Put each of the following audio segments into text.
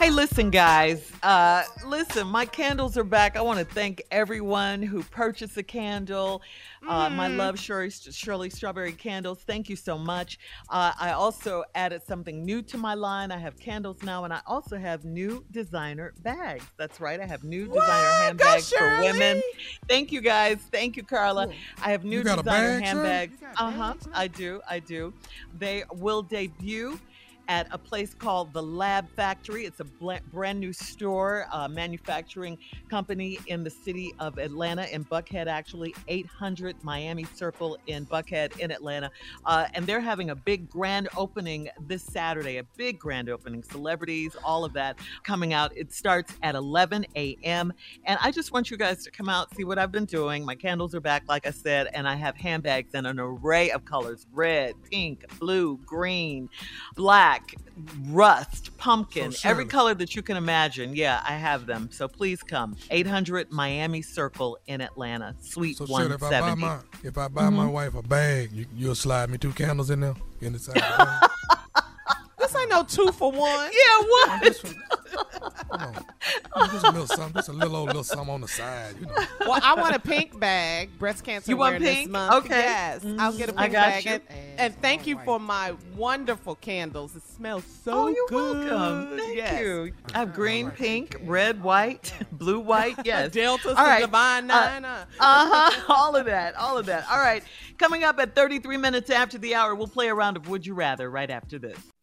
Hey, listen, guys. Uh, listen, my candles are back. I want to thank everyone who purchased a candle. Uh, My love, Shirley, Shirley Strawberry Candles. Thank you so much. Uh, I also added something new to my line. I have candles now, and I also have new designer bags. That's right. I have new designer What? handbags for women. Thank you, guys. Thank you, Carla. I have new You got a designer bag, handbags. Uh huh. I do. I do. They will debut at a place called the Lab Factory. It's a bl- brand new store, uh, manufacturing company in the city of Atlanta, in Buckhead, actually, 800 Miami Circle in Buckhead, in Atlanta. Uh, and they're having a big grand opening this Saturday, a big grand opening. Celebrities, all of that coming out. It starts at 11 a.m. And I just want you guys to come out, see what I've been doing. My candles are back, like I said, and I have handbags in an array of colors red, pink, blue, green, black, rust, pumpkin, So, every color that you can imagine. Yeah, I have them. So please come. 800 Miami Circle in Atlanta, Suite So shit, if I buy 170. my if I buy my Mhm. wife a bag, you, you'll slide me two candles in there in the side. of the bag? This ain't no two for one. Yeah, what? Just a little something, just a little old little something on the side, you know. Well, I want a pink bag. Breast cancer You want awareness pink? month. Okay. Yes, I'll get a. I pink got bag. you. And, and thank you for my wonderful candles. It smells so Oh, you're good. welcome. Thank Yes. you. I have green, pink, red, white, blue, white. Yes. Deltas All right. Divine Nine. Uh, Uh huh. All of that. All of that. All right. Coming up at 33 minutes after the hour, we'll play a round of Would You Rather right after this.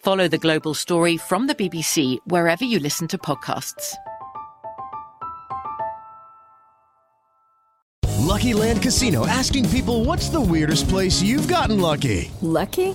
Follow the global story from the BBC wherever you listen to podcasts. Lucky Land Casino asking people what's the weirdest place you've gotten lucky? Lucky?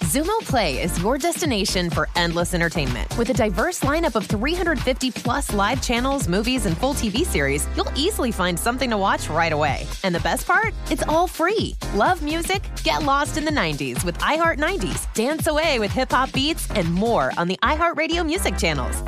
Xumo Play is your destination for endless entertainment. With a diverse lineup of 350 plus live channels, movies, and full TV series, you'll easily find something to watch right away. And the best part? It's all free. Love music? Get lost in the 90s with iHeart 90s, dance away with hip hop beats, and more on the iHeartRadio music channels.